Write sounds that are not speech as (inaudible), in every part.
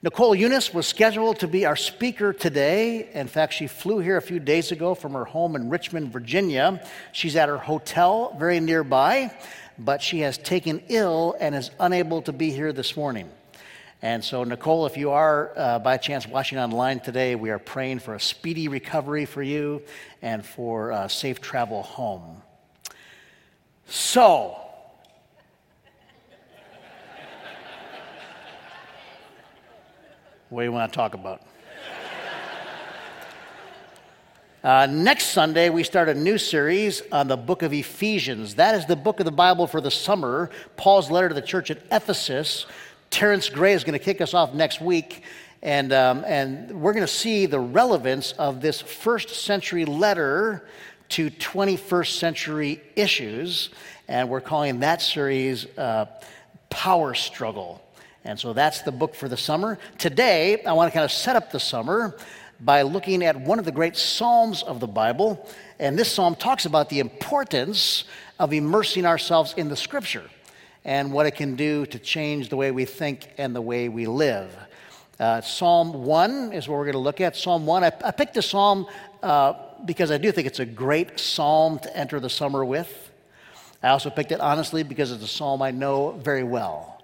Nicole Eunice was scheduled to be our speaker today. In fact, she flew here a few days ago from her home in Richmond, Virginia. She's at her hotel very nearby, but she has taken ill and is unable to be here this morning. And so, Nicole, if you are uh, by chance watching online today, we are praying for a speedy recovery for you and for uh, safe travel home. So, what do you want to talk about? Uh, next Sunday, we start a new series on the book of Ephesians. That is the book of the Bible for the summer, Paul's letter to the church at Ephesus. Terrence Gray is going to kick us off next week, and, um, and we're going to see the relevance of this first century letter to 21st century issues. And we're calling that series uh, Power Struggle. And so that's the book for the summer. Today, I want to kind of set up the summer by looking at one of the great Psalms of the Bible. And this psalm talks about the importance of immersing ourselves in the scripture and what it can do to change the way we think and the way we live. Uh, psalm 1 is what we're going to look at. Psalm 1, I, I picked the psalm uh, because I do think it's a great psalm to enter the summer with. I also picked it honestly because it's a psalm I know very well.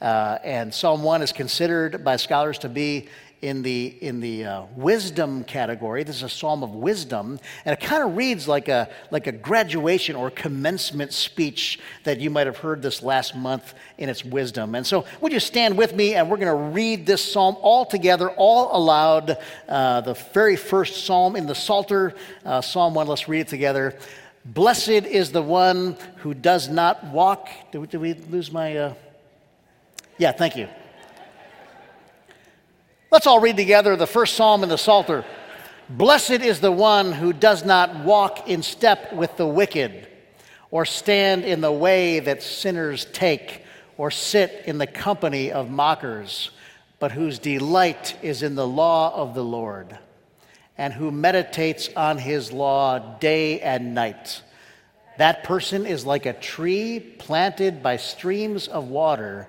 Uh, and Psalm 1 is considered by scholars to be in the, in the uh, wisdom category. This is a psalm of wisdom, and it kind of reads like a, like a graduation or commencement speech that you might have heard this last month in its wisdom. And so, would you stand with me, and we're going to read this psalm all together, all aloud, uh, the very first psalm in the Psalter, uh, Psalm 1. Let's read it together. Blessed is the one who does not walk. Did did we lose my. Yeah, thank you. Let's all read together the first psalm in the Psalter. Blessed is the one who does not walk in step with the wicked, or stand in the way that sinners take, or sit in the company of mockers, but whose delight is in the law of the Lord, and who meditates on his law day and night. That person is like a tree planted by streams of water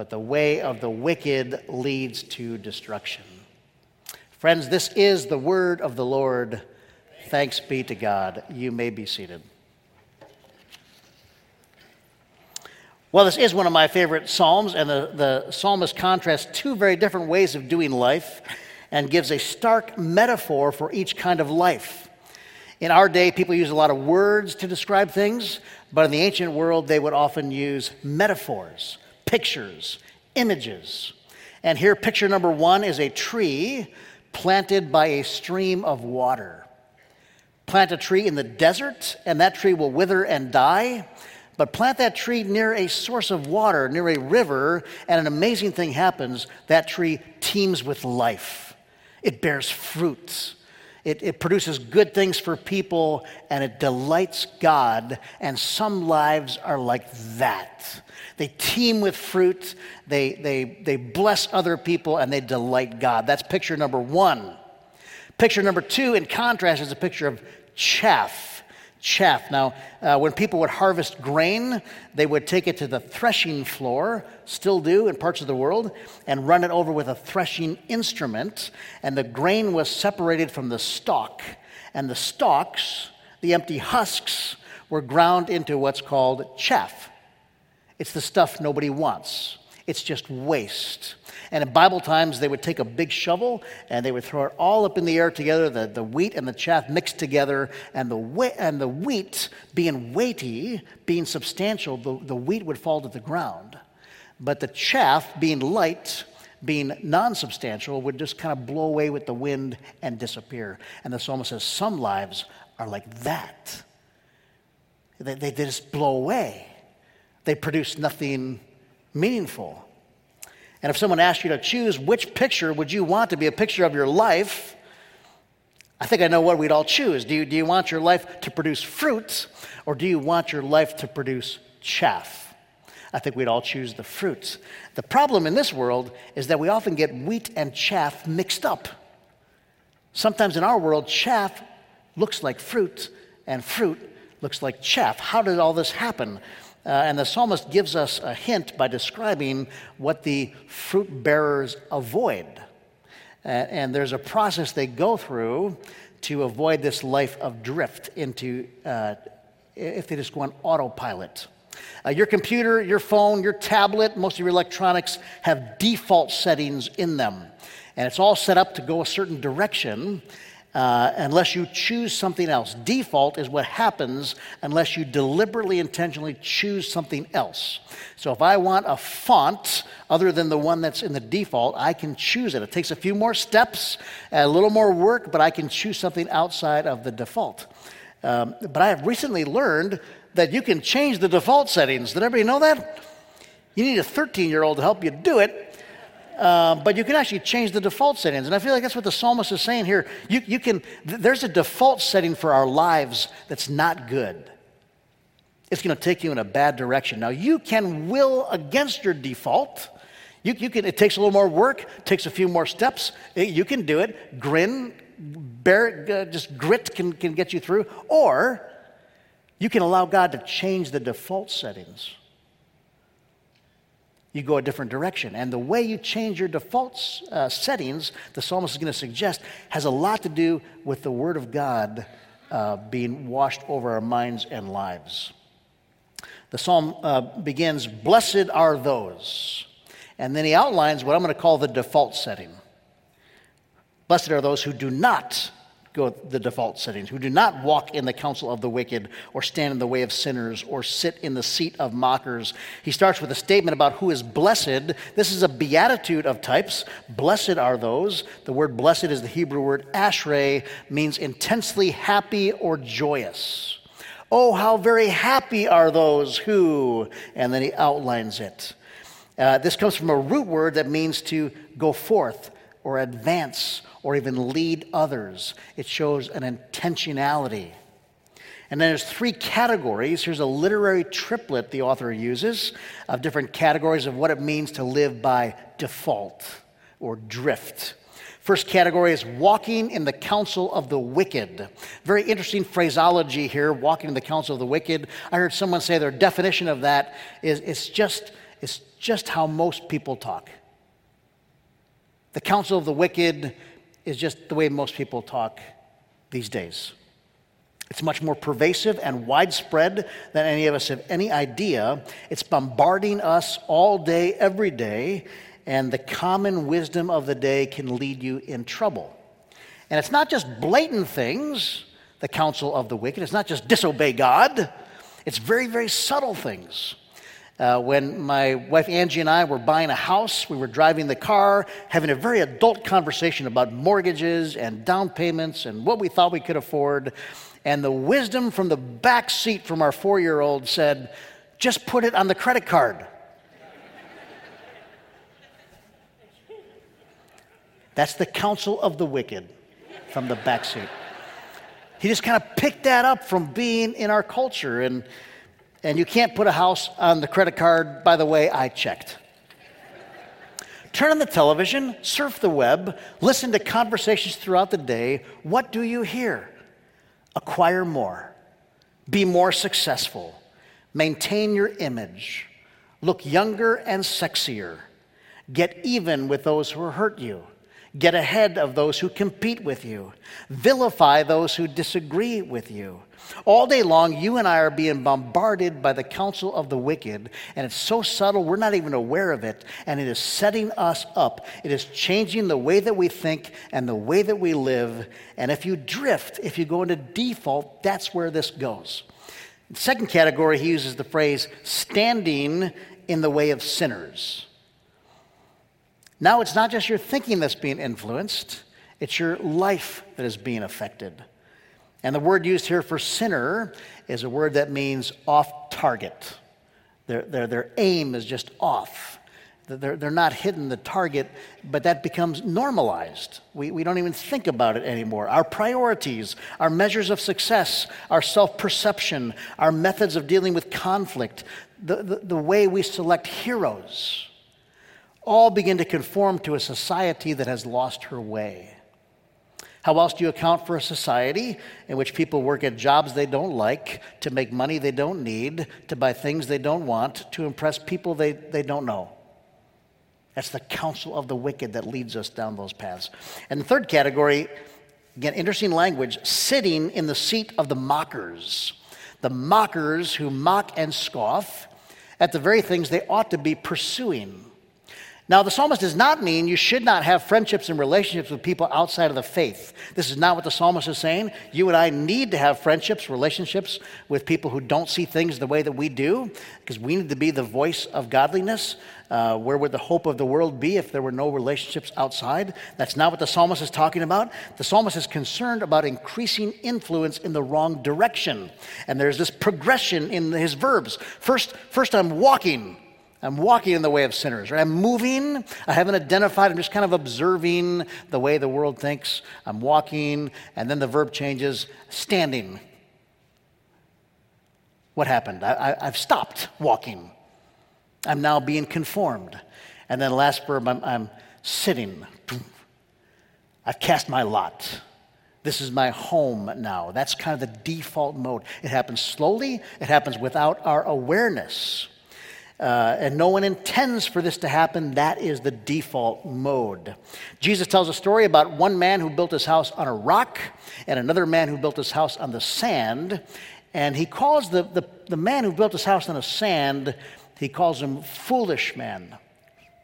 but the way of the wicked leads to destruction. Friends, this is the word of the Lord. Thanks be to God. You may be seated. Well, this is one of my favorite Psalms, and the, the psalmist contrasts two very different ways of doing life and gives a stark metaphor for each kind of life. In our day, people use a lot of words to describe things, but in the ancient world, they would often use metaphors pictures, images. And here, picture number one is a tree planted by a stream of water. Plant a tree in the desert, and that tree will wither and die. But plant that tree near a source of water, near a river, and an amazing thing happens. That tree teems with life, it bears fruit. It, it, produces good things for people and it delights God. And some lives are like that. They teem with fruit, they, they, they bless other people, and they delight God. That's picture number one. Picture number two, in contrast, is a picture of chaff. Chaff. Now, uh, when people would harvest grain, they would take it to the threshing floor, still do in parts of the world, and run it over with a threshing instrument. And the grain was separated from the stalk. And the stalks, the empty husks, were ground into what's called chaff. It's the stuff nobody wants. It's just waste. And in Bible times, they would take a big shovel and they would throw it all up in the air together, the, the wheat and the chaff mixed together, and the, and the wheat being weighty, being substantial, the, the wheat would fall to the ground. But the chaff being light, being non substantial, would just kind of blow away with the wind and disappear. And the psalmist says, Some lives are like that. They, they just blow away they produce nothing meaningful. And if someone asked you to choose which picture would you want to be a picture of your life, I think I know what we'd all choose. Do you, do you want your life to produce fruit, or do you want your life to produce chaff? I think we'd all choose the fruits. The problem in this world is that we often get wheat and chaff mixed up. Sometimes in our world, chaff looks like fruit, and fruit looks like chaff. How did all this happen? Uh, and the psalmist gives us a hint by describing what the fruit bearers avoid. Uh, and there's a process they go through to avoid this life of drift into, uh, if they just go on autopilot. Uh, your computer, your phone, your tablet, most of your electronics have default settings in them. And it's all set up to go a certain direction uh, unless you choose something else. Default is what happens unless you deliberately, intentionally choose something else. So if I want a font other than the one that's in the default, I can choose it. It takes a few more steps, a little more work, but I can choose something outside of the default. Um, but I have recently learned that you can change the default settings. Did everybody know that? You need a 13 year old to help you do it. Uh, but you can actually change the default settings. And I feel like that's what the psalmist is saying here. You, you can, th- there's a default setting for our lives that's not good. It's going to take you in a bad direction. Now, you can will against your default. You, you can, it takes a little more work, takes a few more steps. You can do it. Grin, bear, uh, just grit can, can get you through. Or you can allow God to change the default settings you go a different direction. And the way you change your default uh, settings, the psalmist is going to suggest, has a lot to do with the Word of God uh, being washed over our minds and lives. The psalm uh, begins, Blessed are those. And then he outlines what I'm going to call the default setting. Blessed are those who do not go the default settings, who do not walk in the counsel of the wicked, or stand in the way of sinners, or sit in the seat of mockers. He starts with a statement about who is blessed. This is a beatitude of types. Blessed are those. The word blessed is the Hebrew word ashrei, means intensely happy or joyous. Oh, how very happy are those who, and then he outlines it. Uh, this comes from a root word that means to go forth or advance or even lead others. It shows an intentionality. And then there's three categories. Here's a literary triplet the author uses of different categories of what it means to live by default or drift. First category is walking in the counsel of the wicked. Very interesting phraseology here, walking in the counsel of the wicked. I heard someone say their definition of that is it's just, it's just how most people talk. The counsel of the wicked is just the way most people talk these days. It's much more pervasive and widespread than any of us have any idea. It's bombarding us all day, every day, and the common wisdom of the day can lead you in trouble. And it's not just blatant things, the counsel of the wicked, it's not just disobey God, it's very, very subtle things. Uh, when my wife Angie and I were buying a house, we were driving the car, having a very adult conversation about mortgages and down payments and what we thought we could afford. And the wisdom from the back seat from our four year old said, just put it on the credit card. That's the counsel of the wicked from the back seat. He just kind of picked that up from being in our culture. And and you can't put a house on the credit card. By the way, I checked. Turn on the television, surf the web, listen to conversations throughout the day. What do you hear? Acquire more, be more successful, maintain your image, look younger and sexier, get even with those who hurt you, get ahead of those who compete with you, vilify those who disagree with you all day long, you and I are being bombarded by the counsel of the wicked, and it's so subtle we're not even aware of it, and it is setting us up. It is changing the way that we think and the way that we live. And if you drift, if you go into default, that's where this goes. Second category, he uses the phrase standing in the way of sinners. Now, it's not just your thinking that's being influenced, it's your life that is being affected. And the word used here for sinner is a word that means off target. Their, their, their aim is just off. They're, they're not hitting the target, but that becomes normalized. We, we don't even think about it anymore. Our priorities, our measures of success, our self perception, our methods of dealing with conflict, the, the, the way we select heroes, all begin to conform to a society that has lost her way. How else do you account for a society in which people work at jobs they don't like, to make money they don't need, to buy things they don't want, to impress people they, they don't know? That's the counsel of the wicked that leads us down those paths. And the third category, again, interesting language, sitting in the seat of the mockers. The mockers who mock and scoff at the very things they ought to be pursuing. Now, the psalmist does not mean you should not have friendships and relationships with people outside of the faith. This is not what the psalmist is saying. You and I need to have friendships, relationships with people who don't see things the way that we do, because we need to be the voice of godliness. Uh, where would the hope of the world be if there were no relationships outside? That's not what the psalmist is talking about. The psalmist is concerned about increasing influence in the wrong direction. And there's this progression in his verbs. First, first I'm walking. I'm walking in the way of sinners, right? I'm moving. I haven't identified. I'm just kind of observing the way the world thinks. I'm walking, and then the verb changes standing. What happened? I, have stopped walking. I'm now being conformed. And then last verb, I'm, I'm sitting. I've cast my lot. This is my home now. That's kind of the default mode. It happens slowly, it happens without our awareness. Uh, and no one intends for this to happen. That is the default mode. Jesus tells a story about one man who built his house on a rock and another man who built his house on the sand. And he calls the, the, the man who built his house on the sand, he calls him foolish man.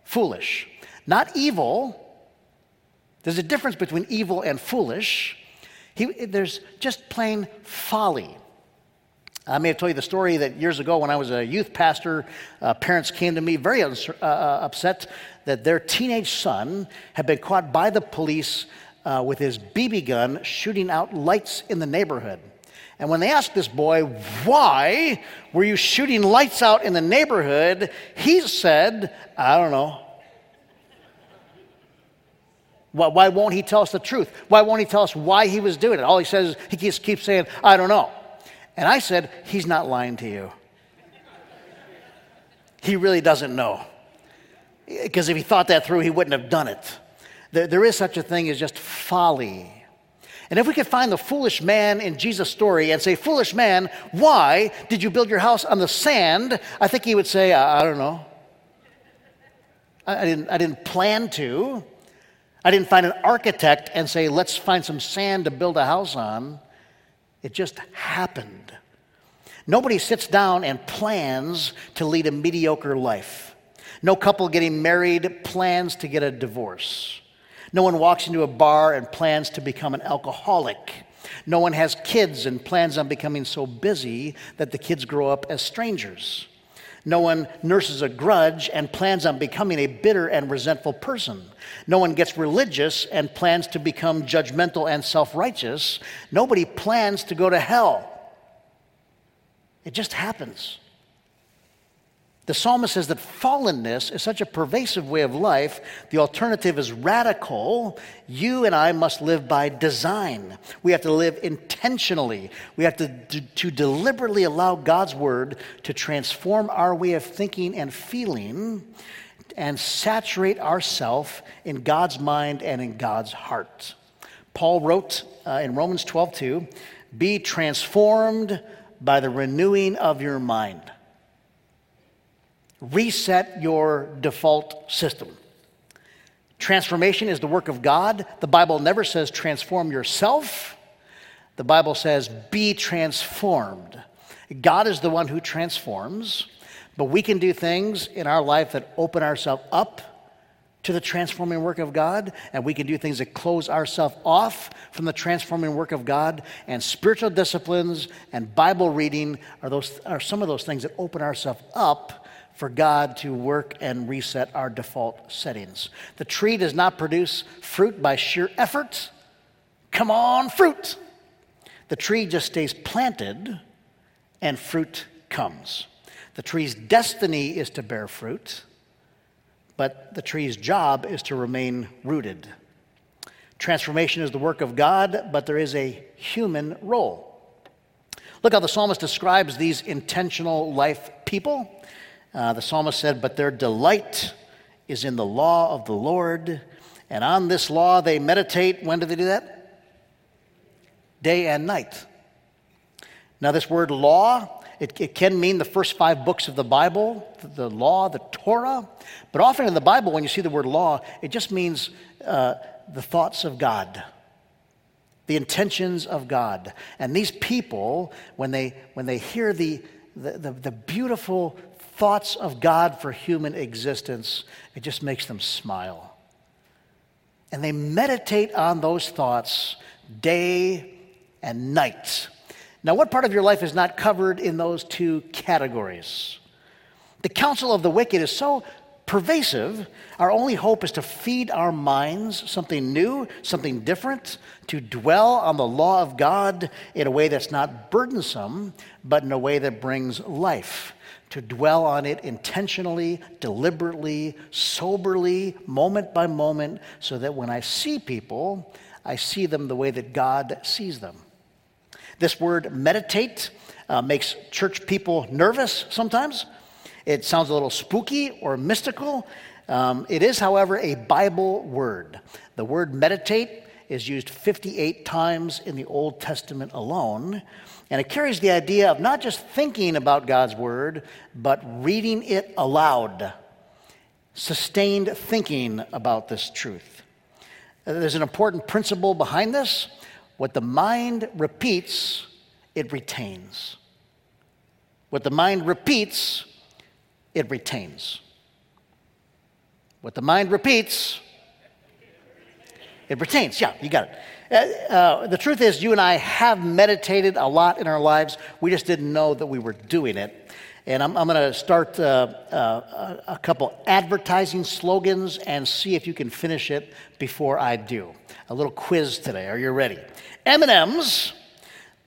Foolish. Not evil. There's a difference between evil and foolish. He, there's just plain folly. I may have told you the story that years ago when I was a youth pastor, uh, parents came to me very uh, uh, upset that their teenage son had been caught by the police uh, with his BB gun shooting out lights in the neighborhood. And when they asked this boy, why were you shooting lights out in the neighborhood? He said, I don't know. Why won't he tell us the truth? Why won't he tell us why he was doing it? All he says is he keeps saying, I don't know. And I said, He's not lying to you. He really doesn't know. Because if he thought that through, he wouldn't have done it. There, is such a thing as just folly. And if we could find the foolish man in Jesus' story and say, Foolish man, why did you build your house on the sand? I think he would say, I, I don't know. I, I, didn't, I didn't plan to. I didn't find an architect and say, Let's find some sand to build a house on. It just happened. Nobody sits down and plans to lead a mediocre life. No couple getting married plans to get a divorce. No one walks into a bar and plans to become an alcoholic. No one has kids and plans on becoming so busy that the kids grow up as strangers. No one nurses a grudge and plans on becoming a bitter and resentful person. No one gets religious and plans to become judgmental and self righteous. Nobody plans to go to hell. It just happens. The psalmist says that fallenness is such a pervasive way of life. The alternative is radical. You and I must live by design. We have to live intentionally. We have to, to, to deliberately allow God's word to transform our way of thinking and feeling and saturate ourselves in God's mind and in God's heart. Paul wrote uh, in Romans 12 2, be transformed by the renewing of your mind reset your default system. Transformation is the work of God. The Bible never says transform yourself, the Bible says be transformed. God is the one who transforms, but we can do things in our life that open ourselves up to the transforming work of God, and we can do things that close ourselves off from the transforming work of God. And spiritual disciplines and Bible reading are, those, are some of those things that open ourselves up for God to work and reset our default settings. The tree does not produce fruit by sheer effort. Come on, fruit. The tree just stays planted and fruit comes. The tree's destiny is to bear fruit, but the tree's job is to remain rooted. Transformation is the work of God, but there is a human role. Look how the psalmist describes these intentional life people. Uh, the psalmist said, But their delight is in the law of the Lord, and on this law they meditate. When do they do that? Day and night. Now, this word law, it, it, can mean the first five books of the Bible, the, the, law, the Torah. But often in the Bible, when you see the word law, it just means uh, the thoughts of God, the intentions of God. And these people, when they, when they hear the, the, the, the beautiful thoughts of God for human existence, it just makes them smile. And they meditate on those thoughts day and night. Now, what part of your life is not covered in those two categories? The counsel of the wicked is so pervasive, our only hope is to feed our minds something new, something different, to dwell on the law of God in a way that's not burdensome, but in a way that brings life. To dwell on it intentionally, deliberately, soberly, moment by moment, so that when I see people, I see them the way that God sees them. This word meditate uh, makes church people nervous sometimes it sounds a little spooky or mystical. Um, it is, however, a Bible word. The word meditate is used 58 times in the Old Testament alone, and it carries the idea of not just thinking about God's word, but reading it aloud, sustained thinking about this truth. There's an important principle behind this. What the mind repeats, it retains. What the mind repeats, it retains. What the mind repeats, it retains. Yeah, you got it. Uh, uh, the truth is, you and I have meditated a lot in our lives. We just didn't know that we were doing it. And I'm, I'm going to start uh, uh, a couple advertising slogans and see if you can finish it before I do. A little quiz today. Are you ready? M&M's.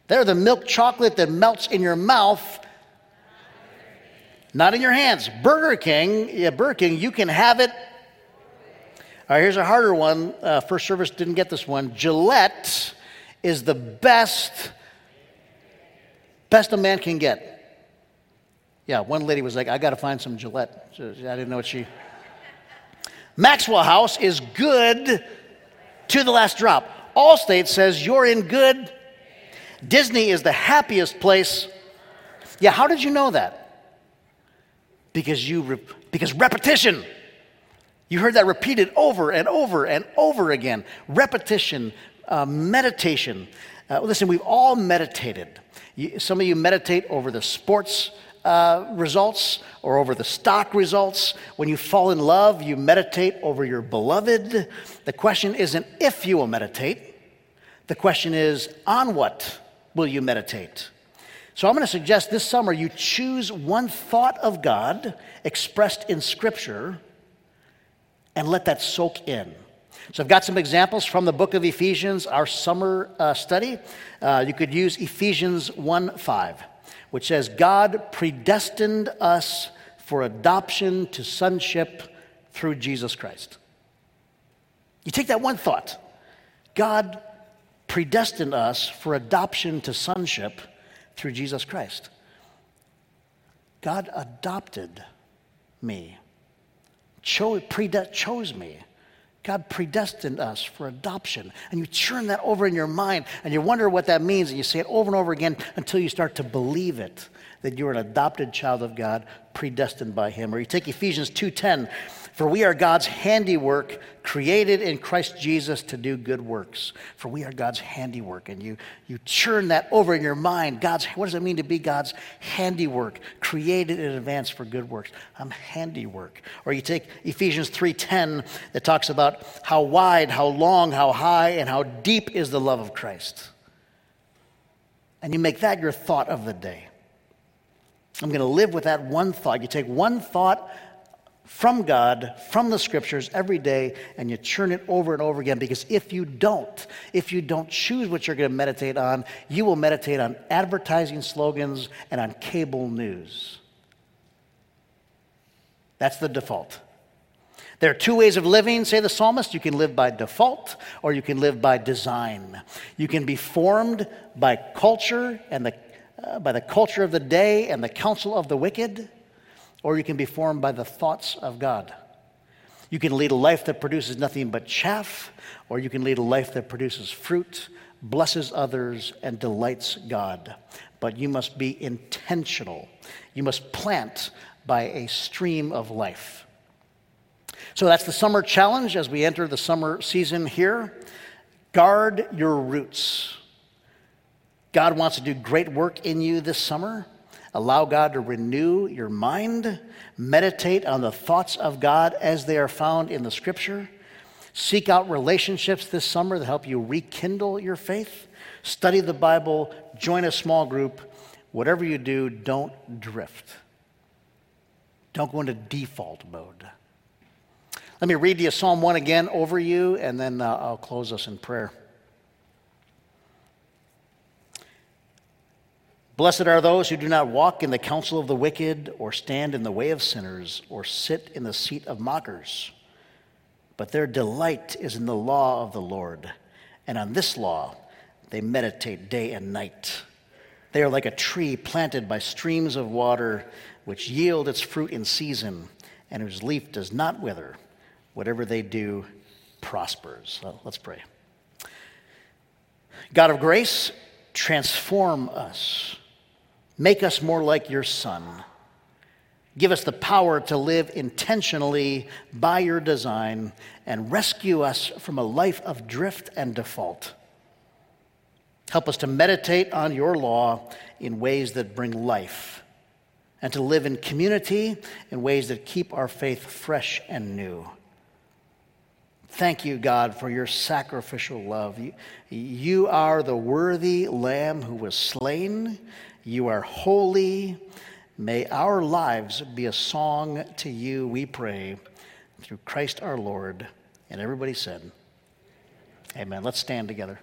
They're the milk chocolate that melts in your mouth not in your hands. Burger King, yeah, Burger King, you can have it. All right, here's a harder one. Uh, first service didn't get this one. Gillette is the best, best a man can get. Yeah, one lady was like, I got to find some Gillette. I didn't know what she. (laughs) Maxwell House is good to the last drop. Allstate says you're in good. Disney is the happiest place. Yeah, how did you know that? because you because repetition you heard that repeated over and over and over again. Repetition uh, meditation. Uh, listen we've all meditated. You, some of you meditate over the sports uh, results or over the stock results. When you fall in love you meditate over your beloved. The question isn't if you will meditate. The question is on what will you meditate? So I'm going to suggest this summer you choose one thought of God expressed in Scripture and let that soak in. So I've got some examples from the book of Ephesians, our summer uh, study. Uh, you could use Ephesians 1 5, which says, God predestined us for adoption to sonship through Jesus Christ. You take that one thought God predestined us for adoption to sonship through Jesus Christ. God adopted me, chose, prede- chose me. God predestined us for adoption. And you churn that over in your mind and you wonder what that means and you say it over and over again until you start to believe it that you're an adopted child of God predestined by him. Or you take Ephesians 2:10 for we are God's handiwork, created in Christ Jesus to do good works. For we are God's handiwork. And you, you churn that over in your mind. God's, what does it mean to be God's handiwork, created in advance for good works? I'm handiwork. Or you take Ephesians 3.10 that talks about how wide, how long, how high, and how deep is the love of Christ. And you make that your thought of the day. I'm going to live with that one thought. You take one thought from God, from the scriptures every day, and you churn it over and over again. Because if you don't, if you don't choose what you're going to meditate on, you will meditate on advertising slogans and on cable news. That's the default. There are two ways of living, say the psalmist. You can live by default or you can live by design. You can be formed by culture and the, uh, by the culture of the day and the counsel of the wicked, or you can be formed by the thoughts of God. You can lead a life that produces nothing but chaff, or you can lead a life that produces fruit, blesses others, and delights God. But you must be intentional. You must plant by a stream of life. So that's the summer challenge as we enter the summer season here. Guard your roots. God wants to do great work in you this summer. Allow God to renew your mind. Meditate on the thoughts of God as they are found in the scripture. Seek out relationships this summer that help you rekindle your faith. Study the Bible. Join a small group. Whatever you do, don't drift. Don't go into default mode. Let me read you Psalm 1 again over you, and then uh, I'll close us in prayer. Blessed are those who do not walk in the counsel of the wicked, or stand in the way of sinners, or sit in the seat of mockers. But their delight is in the law of the Lord, and on this law they meditate day and night. They are like a tree planted by streams of water, which yield its fruit in season, and whose leaf does not wither whatever they do prospers. So let's pray. God of grace, transform us. Make us more like your Son. Give us the power to live intentionally by your design and rescue us from a life of drift and default. Help us to meditate on your law in ways that bring life and to live in community in ways that keep our faith fresh and new. Thank you, God, for your sacrificial love. You, are the worthy Lamb who was slain. You are holy. May our lives be a song to you, we pray, through Christ our Lord. And everybody said, Amen. Let's stand together.